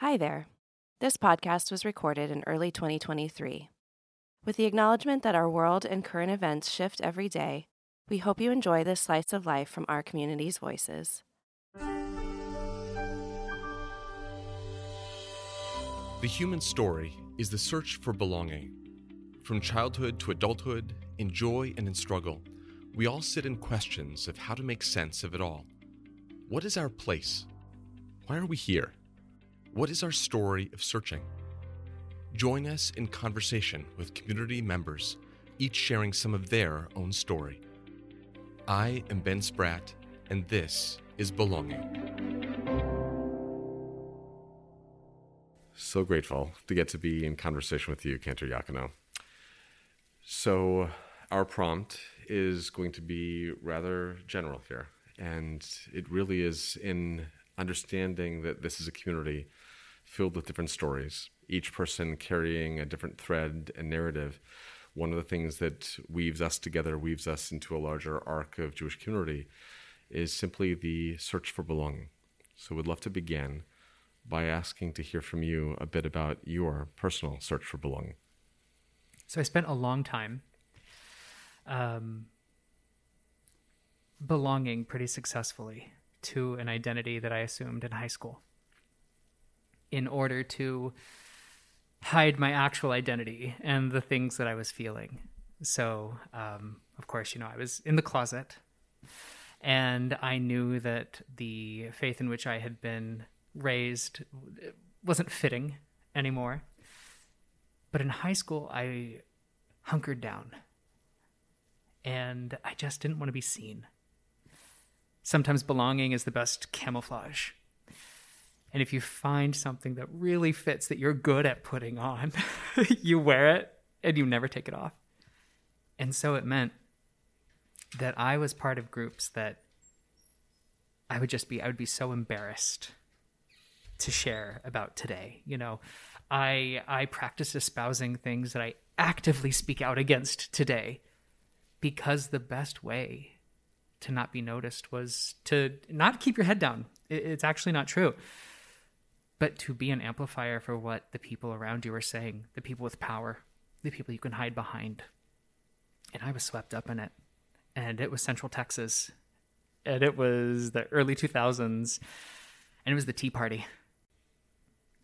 Hi there. This podcast was recorded in early 2023. With the acknowledgement that our world and current events shift every day, we hope you enjoy this slice of life from our community's voices. The human story is the search for belonging. From childhood to adulthood, in joy and in struggle, we all sit in questions of how to make sense of it all. What is our place? Why are we here? What is our story of searching? Join us in conversation with community members, each sharing some of their own story. I am Ben Spratt, and this is Belonging. So grateful to get to be in conversation with you, Cantor Iacono. So, our prompt is going to be rather general here, and it really is in understanding that this is a community filled with different stories, each person carrying a different thread and narrative. One of the things that weaves us together, weaves us into a larger arc of Jewish community, is simply the search for belonging. So, we'd love to begin by asking to hear from you a bit about your personal search for belonging. So I spent a long time um, belonging pretty successfully to an identity that I assumed in high school in order to hide my actual identity and the things that I was feeling. So, um, of course, you know, I was in the closet and I knew that the faith in which I had been raised wasn't fitting anymore. But in high school, I hunkered down and I just didn't want to be seen. Sometimes belonging is the best camouflage. And if you find something that really fits that you're good at putting on, you wear it and you never take it off. And so it meant that I was part of groups that I would just be, I would be so embarrassed to share about today. You know, I I practice espousing things that I actively speak out against today because the best way to not be noticed was to not keep your head down. It's actually not true. But to be an amplifier for what the people around you are saying, the people with power, the people you can hide behind. And I was swept up in it. And it was Central Texas. And it was the early 2000s. And it was the Tea Party.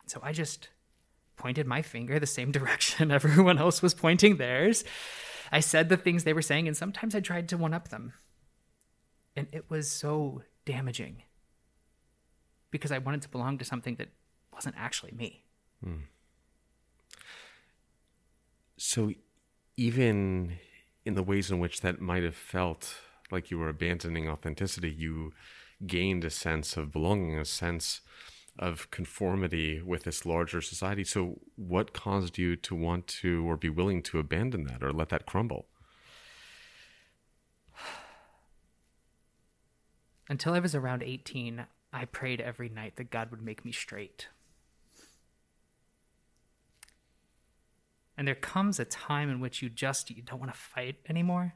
So I just pointed my finger the same direction everyone else was pointing theirs. I said the things they were saying, and sometimes I tried to one up them. And it was so damaging because I wanted to belong to something that wasn't actually me. Hmm. So, even in the ways in which that might have felt like you were abandoning authenticity, you gained a sense of belonging, a sense of conformity with this larger society. So, what caused you to want to or be willing to abandon that or let that crumble? Until I was around 18, I prayed every night that God would make me straight. And there comes a time in which you just you don't want to fight anymore.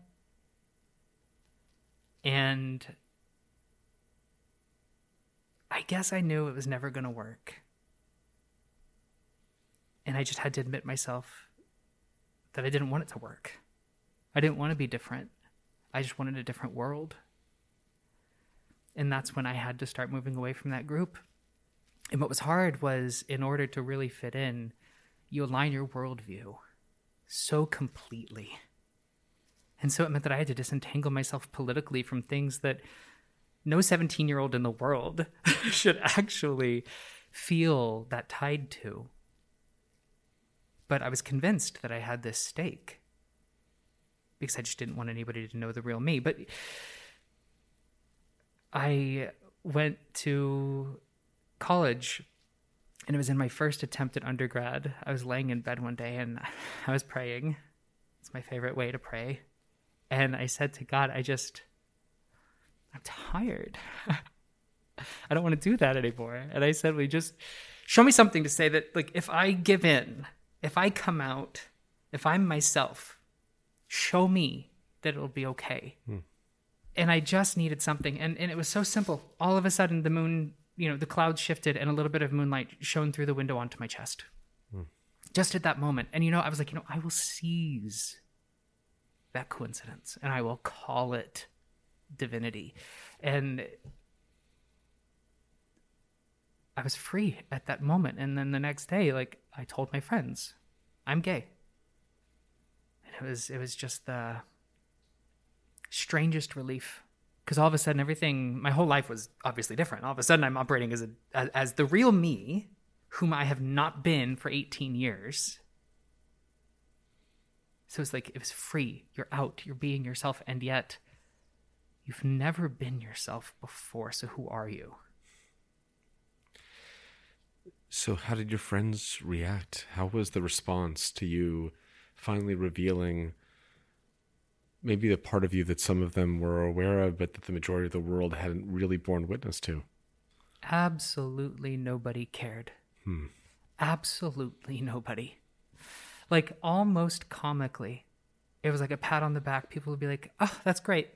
And I guess I knew it was never going to work. And I just had to admit myself that I didn't want it to work. I didn't want to be different. I just wanted a different world. And that's when I had to start moving away from that group. And what was hard was in order to really fit in, you align your worldview so completely. And so it meant that I had to disentangle myself politically from things that no 17 year old in the world should actually feel that tied to. But I was convinced that I had this stake because I just didn't want anybody to know the real me. But I went to college and it was in my first attempt at undergrad. I was laying in bed one day and I was praying. It's my favorite way to pray. And I said to God, I just I'm tired. I don't want to do that anymore. And I said, we just show me something to say that, like, if I give in, if I come out, if I'm myself, show me that it'll be okay. Hmm. And I just needed something. And, and it was so simple. All of a sudden, the moon you know, the clouds shifted and a little bit of moonlight shone through the window onto my chest. Hmm. Just at that moment. And, you know, I was like, you know, I will seize that coincidence and I will call it divinity. And I was free at that moment. And then the next day, like, I told my friends, I'm gay. And it was, it was just the strangest relief because all of a sudden everything my whole life was obviously different. All of a sudden i'm operating as a as, as, the real me whom i have not been for 18 years. So it's like it was free. You're out. You're being yourself. And yet you've never been yourself before. So who are you? So how did your friends react? How was the response to you finally revealing maybe the part of you that some of them were aware of, but that the majority of the world hadn't really borne witness to? Absolutely nobody cared. Hmm. Absolutely nobody. Like almost comically, it was like a pat on the back. People would be like, "Oh, that's great."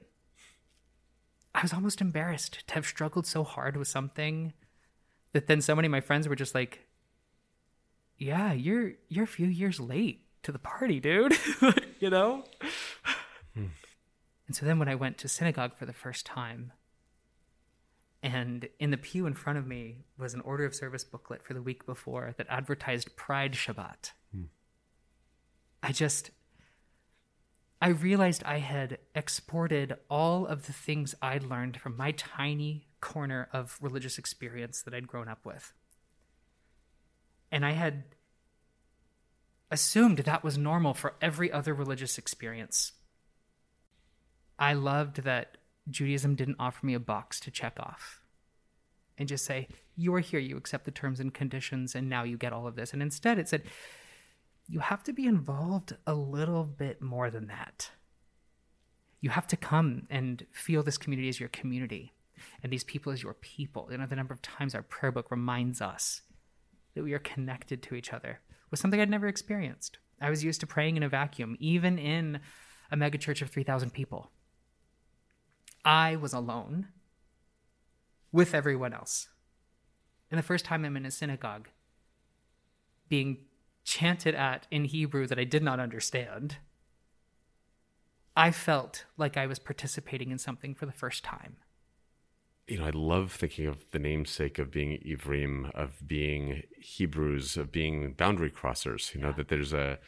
I was almost embarrassed to have struggled so hard with something that then so many of my friends were just like, "Yeah, you're you're a few years late to the party, dude." you know? Hmm. And so then when I went to synagogue for the first time, and in the pew in front of me was an order of service booklet for the week before that advertised Pride Shabbat. Hmm. I just, I realized I had exported all of the things I'd learned from my tiny corner of religious experience that I'd grown up with. And I had assumed that was normal for every other religious experience. I loved that Judaism didn't offer me a box to check off and just say, You are here, you accept the terms and conditions, and now you get all of this. And instead, it said, You have to be involved a little bit more than that. You have to come and feel this community as your community and these people as your people. You know, the number of times our prayer book reminds us that we are connected to each other was something I'd never experienced. I was used to praying in a vacuum, even in a megachurch of 3,000 people. I was alone with everyone else. And the first time I'm in a synagogue, being chanted at in Hebrew that I did not understand, I felt like I was participating in something for the first time. You know, I love thinking of the namesake of being Ivrim, of being Hebrews, of being boundary crossers. You know, that there's a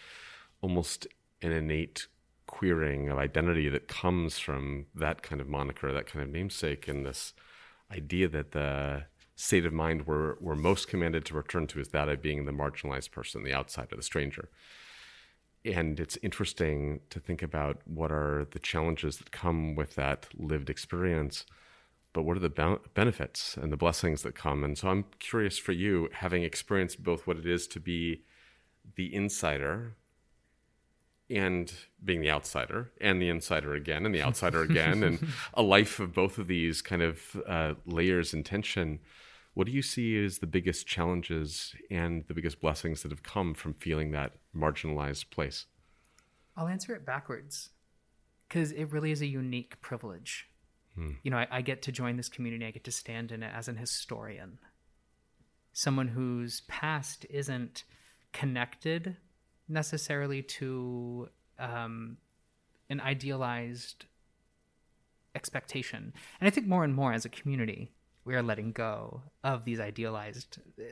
almost an innate queering of identity that comes from that kind of moniker, that kind of namesake, and this idea that the state of mind we're, we're most commanded to return to is that of being the marginalized person, the outsider, the stranger. And it's interesting to think about what are the challenges that come with that lived experience, but what are the benefits and the blessings that come? And so I'm curious for you, having experienced both what it is to be the insider and being the outsider and the insider again and the outsider again and a life of both of these kind of uh, layers and tension what do you see as the biggest challenges and the biggest blessings that have come from feeling that marginalized place? I'll answer it backwards because it really is a unique privilege. Hmm. you know I, I get to join this community i get to stand in it as an historian. Someone whose past isn't connected necessarily to um, an idealized expectation. And I think more and more as a community, we are letting go of these idealized uh,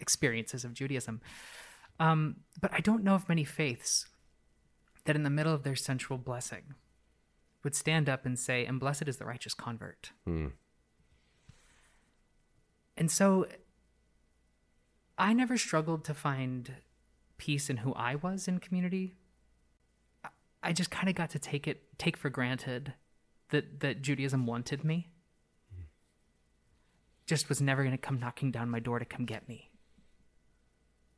experiences of Judaism. Um, but I don't know of many faiths that, in the middle of their central blessing, would stand up and say, And blessed is the righteous convert. Hmm. And so I never struggled to find peace in who I was in community, I just kind of got to take it take for granted that that Judaism wanted me. Just was never going to come knocking down my door to come get me.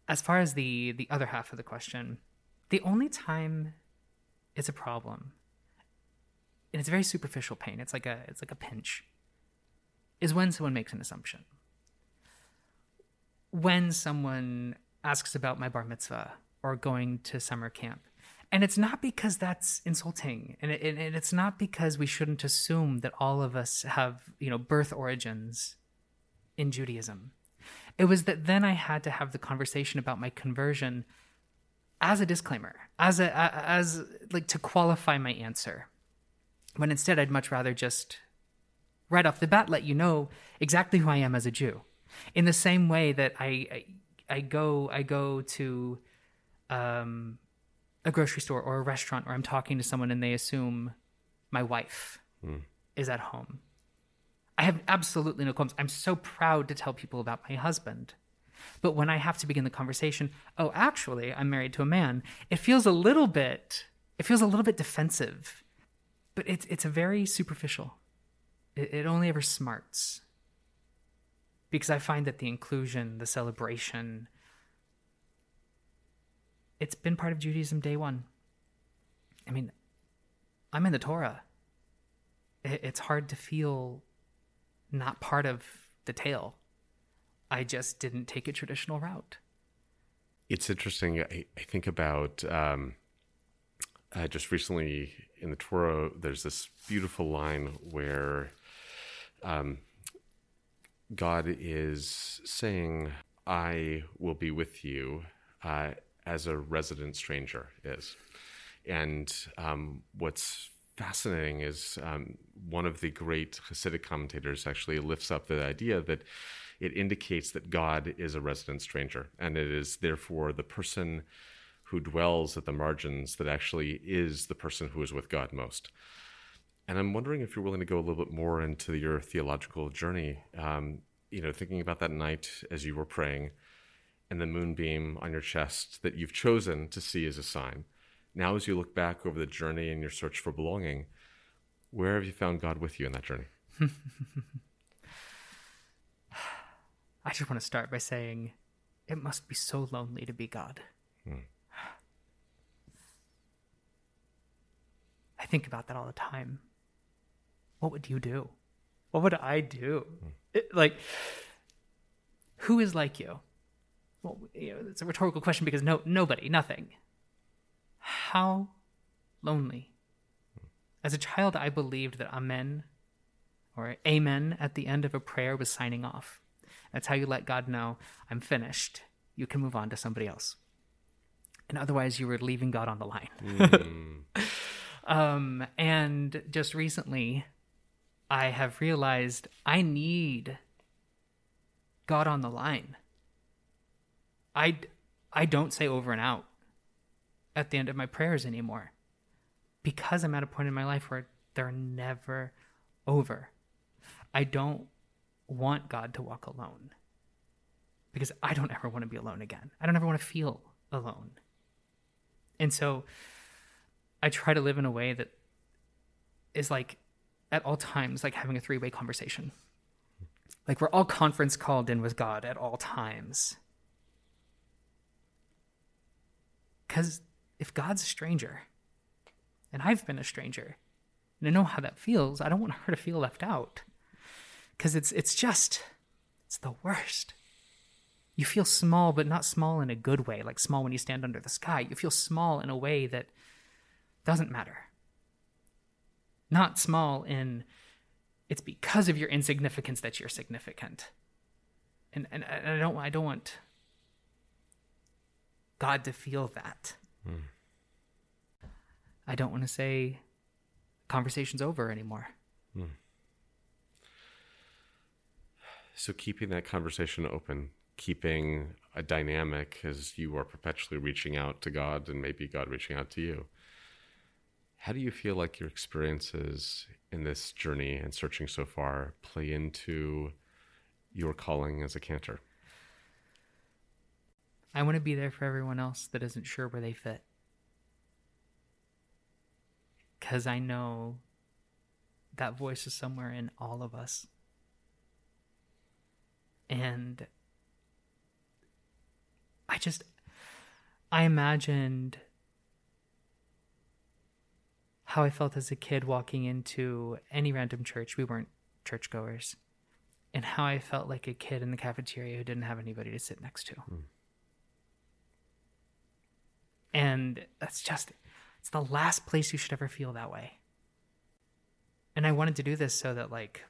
As far as the the other half of the question, the only time it's a problem, and it's a very superficial pain. It's like a it's like a pinch. Is when someone makes an assumption. When someone asks about my bar mitzvah or going to summer camp. And it's not because that's insulting, and, it, and it's not because we shouldn't assume that all of us have, you know, birth origins in Judaism. It was that then I had to have the conversation about my conversion as a disclaimer, as a as like to qualify my answer. When instead I'd much rather just right off the bat let you know exactly who I am as a Jew. In the same way that I I, I go I go to um, a grocery store or a restaurant or I'm talking to someone and they assume my wife mm. is at home. I have absolutely no qualms. I'm so proud to tell people about my husband. But when I have to begin the conversation, oh, actually, I'm married to a man, it feels a little bit, it feels a little bit defensive. But it's it's a very superficial. It, it only ever smarts. Because I find that the inclusion, the celebration, it's been part of Judaism day one. I mean, I'm in the Torah. It's hard to feel not part of the tale. I just didn't take a traditional route. It's interesting. I, I think about um, uh, just recently in the Torah, there's this beautiful line where um, God is saying, I will be with you uh, as a resident stranger is. And um, what's fascinating is um, one of the great Hasidic commentators actually lifts up the idea that it indicates that God is a resident stranger, and it is therefore the person who dwells at the margins that actually is the person who is with God most. And I'm wondering if you're willing to go a little bit more into your theological journey. Um, you know, thinking about that night as you were praying, and the moonbeam on your chest that you've chosen to see as a sign. Now, as you look back over the journey and your search for belonging, where have you found God with you in that journey? I just want to start by saying it must be so lonely to be God. Hmm. I think about that all the time. What would you do? What would I do? Hmm. It, like, who is like you? Well, you know, it's a rhetorical question because no, nobody, nothing. How lonely. As a child, I believed that amen or amen at the end of a prayer was signing off. That's how you let God know, I'm finished. You can move on to somebody else. And otherwise, you were leaving God on the line. Mm. um, and just recently, I have realized I need God on the line. I, I don't say over and out at the end of my prayers anymore because I'm at a point in my life where they're never over. I don't want God to walk alone because I don't ever want to be alone again. I don't ever want to feel alone. And so I try to live in a way that is like at all times like having a three-way conversation. Like we're all conference called in with God at all times. Because if God's a stranger, and I've been a stranger, and I know how that feels, I don't want her to feel left out. Because it's it's just it's the worst. You feel small, but not small in a good way, like small when you stand under the sky. You feel small in a way that doesn't matter. Not small in it's because of your insignificance that you're significant. And and, I don't I don't want God to feel that. Mm. I don't want to say conversation's over anymore. Mm. So keeping that conversation open, keeping a dynamic as you are perpetually reaching out to God and maybe God reaching out to you. How do you feel like your experiences in this journey and searching so far play into your calling as a cantor? I want to be there for everyone else that isn't sure where they fit. Because I know that voice is somewhere in all of us. And I just, I imagined how I felt as a kid walking into any random church. We weren't churchgoers. And how I felt like a kid in the cafeteria who didn't have anybody to sit next to. Mm and that's just it's the last place you should ever feel that way and i wanted to do this so that like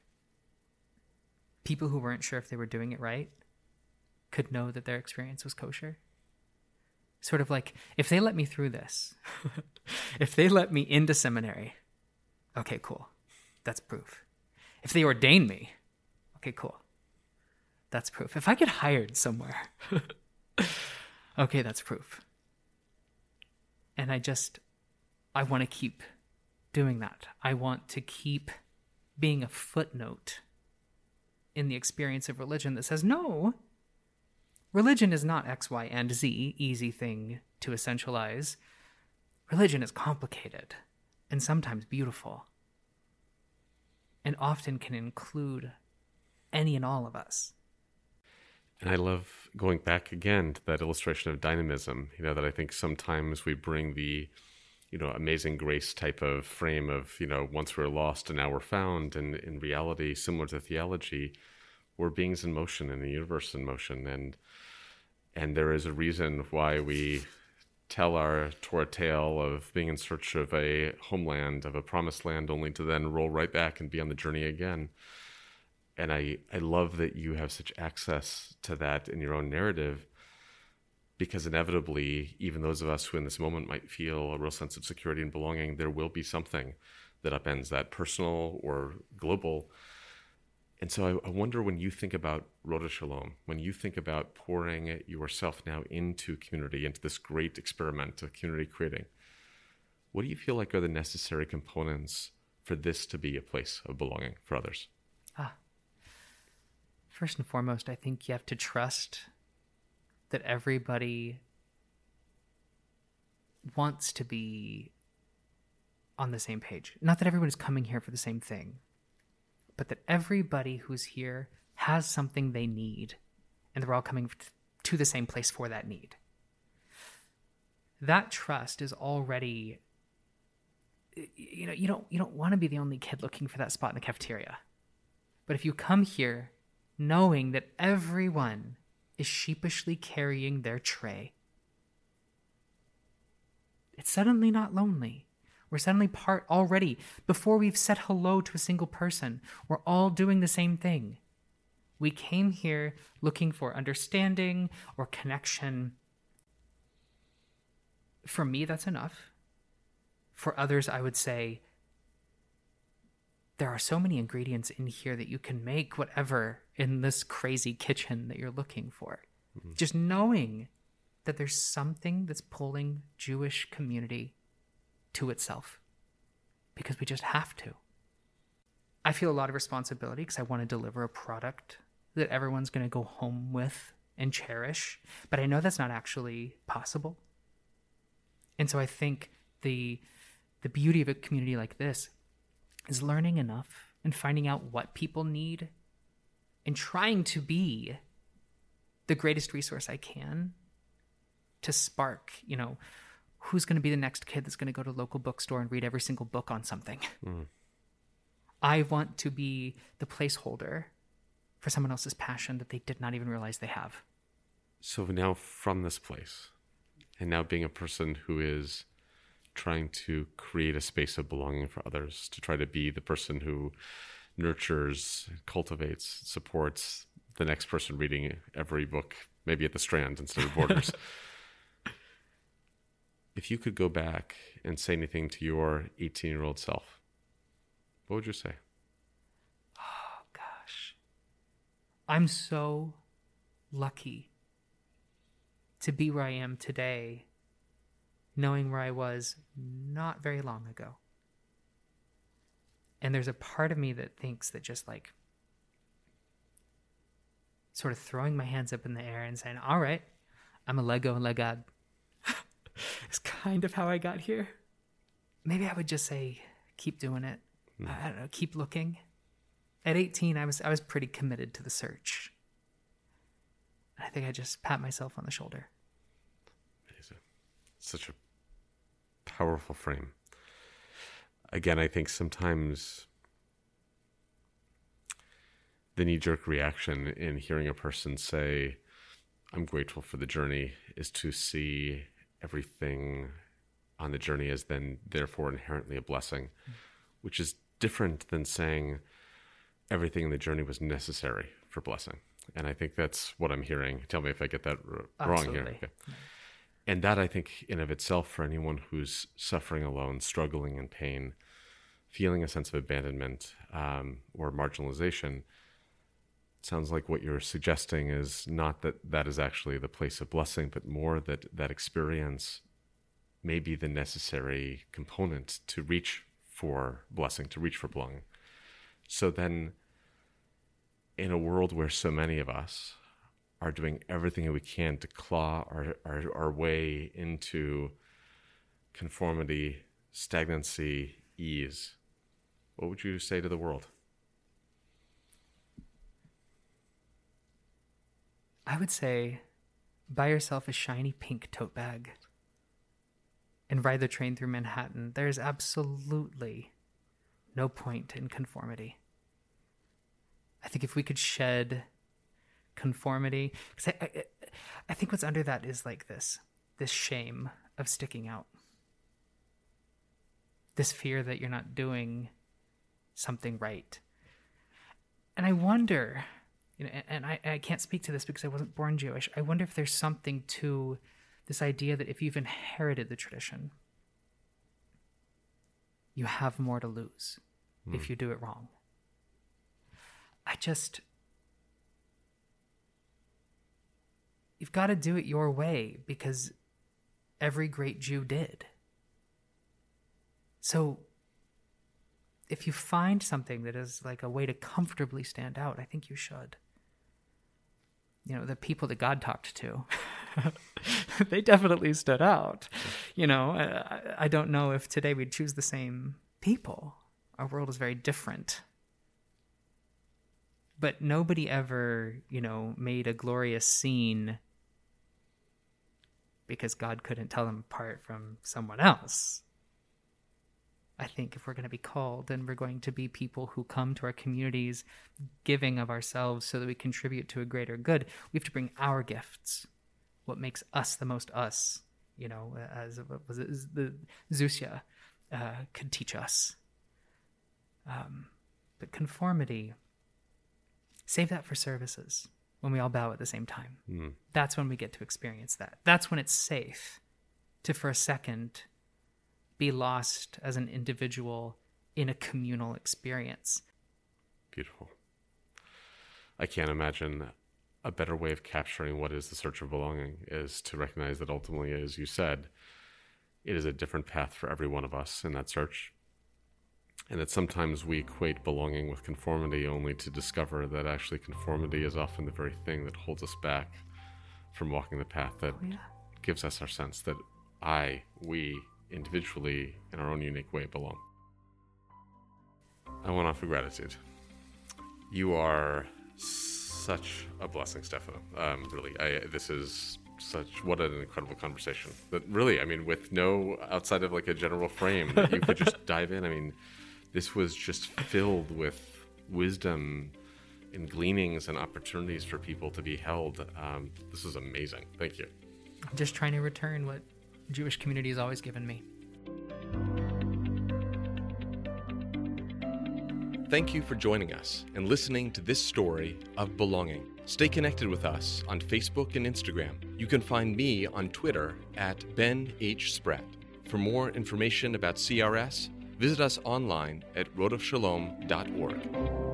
people who weren't sure if they were doing it right could know that their experience was kosher. Sort of like, if they let me through this, if they let me into seminary, okay, cool. That's proof. If they ordain me, okay, cool. That's proof. If I get hired somewhere, okay, that's proof. And I just, I want to keep doing that. I want to keep being a footnote in the experience of religion that says, no, religion is not X, Y, and Z, easy thing to essentialize. Religion is complicated and sometimes beautiful, and often can include any and all of us. And I love going back again to that illustration of dynamism, you know, that I think sometimes we bring the, you know, amazing grace type of frame of, you know, once we're lost and now we're found. And in reality, similar to theology, we're beings in motion and the universe in motion. And, and there is a reason why we tell our Torah tale of being in search of a homeland, of a promised land, only to then roll right back and be on the journey again and I, I love that you have such access to that in your own narrative because inevitably even those of us who in this moment might feel a real sense of security and belonging there will be something that upends that personal or global and so I, I wonder when you think about Rodeph Sholom, when you think about pouring yourself now into community, into this great experiment of community creating, what do you feel like are the necessary components for this to be a place of belonging for others? Ah, first and foremost, I think you have to trust that everybody wants to be on the same page. Not that everyone is coming here for the same thing, but that everybody who's here has something they need, and they're all coming to the same place for that need. That trust is already you know you don't you don't want to be the only kid looking for that spot in the cafeteria but if you come here knowing that everyone is sheepishly carrying their tray. It's suddenly not lonely. We're suddenly part already. Before we've said hello to a single person, we're all doing the same thing. We came here looking for understanding or connection. For me, that's enough. For others, I would say, there are so many ingredients in here that you can make whatever in this crazy kitchen that you're looking for. Mm-hmm. Just knowing that there's something that's pulling Jewish community to itself because we just have to. I feel a lot of responsibility because I want to deliver a product that everyone's going to go home with and cherish, but I know that's not actually possible. And so I think the the beauty of a community like this is learning enough and finding out what people need and trying to be the greatest resource I can to spark, you know, who's going to be the next kid that's going to go to local bookstore and read every single book on something. Mm. I want to be the placeholder for someone else's passion that they did not even realize they have. So now from this place and now being a person who is trying to create a space of belonging for others, to try to be the person who nurtures, cultivates, supports the next person reading every book, maybe at the Strand instead of Borders. if you could go back and say anything to your 18 year old self, what would you say? Oh, gosh. I'm so lucky to be where I am today knowing where I was not very long ago. And there's a part of me that thinks that just like sort of throwing my hands up in the air and saying, All right, I'm a Lego legad. Is kind of how I got here. Maybe I would just say, keep doing it. Mm. I don't know, keep looking. At 18, I was I was pretty committed to the search. I think I just pat myself on the shoulder. Amazing. Such a powerful frame. Again, I think sometimes the knee jerk reaction in hearing a person say, I'm grateful for the journey, is to see everything on the journey is then, therefore, inherently a blessing, mm-hmm. which is different than saying, everything in the journey was necessary for blessing. And I think that's what I'm hearing. Tell me if I get that r- wrong here. Okay. And that I think in of itself for anyone who's suffering alone, struggling in pain, feeling a sense of abandonment um, or marginalization, sounds like what you're suggesting is not that that is actually the place of blessing, but more that that experience may be the necessary component to reach for blessing, to reach for belonging. So then, in a world where so many of us are doing everything we can to claw our, our, our way into conformity, stagnancy, ease, what would you say to the world? I would say buy yourself a shiny pink tote bag and ride the train through Manhattan. There's absolutely no point in conformity. I think if we could shed conformity, because I, I, I think what's under that is like this this shame of sticking out, this fear that you're not doing something right. And I wonder, you know, and- I, I can't speak to this because I wasn't born Jewish. I wonder if there's something to this idea that if you've inherited the tradition, you have more to lose if hmm. you do it wrong. I just. You've got to do it your way because every great Jew did. So if you find something that is like a way to comfortably stand out, I think you should. You know, the people that God talked to, they definitely stood out. You know, I, I don't know if today we'd choose the same people. Our world is very different. But nobody ever, you know, made a glorious scene because God couldn't tell them apart from someone else. I think if we're going to be called, then we're going to be people who come to our communities giving of ourselves so that we contribute to a greater good. We have to bring our gifts, what makes us the most us, you know, as was it, the Zusya uh, could teach us. Um, but conformity, save that for services when we all bow at the same time. Mm. That's when we get to experience that. That's when it's safe to, for a second, be lost as an individual in a communal experience. Beautiful. I can't imagine a better way of capturing what is the search of belonging is to recognize that ultimately, as you said, it is a different path for every one of us in that search. And that sometimes we equate belonging with conformity only to discover that actually conformity is often the very thing that holds us back from walking the path that Oh, yeah. gives us our sense that I, we, individually, in our own unique way, belong. I want to offer gratitude. You are such a blessing, Stefano. Um, really, I, this is such what an incredible conversation. That really, I mean, with no outside of like a general frame, that you could just dive in. I mean, this was just filled with wisdom and gleanings and opportunities for people to be held. Um, this is amazing. Thank you. I'm just trying to return what Jewish community has always given me. Thank you for joining us and listening to this story of belonging. Stay connected with us on Facebook and Instagram. You can find me on Twitter at Ben H. Spratt. For more information about CRS, visit us online at rodephsholom.org.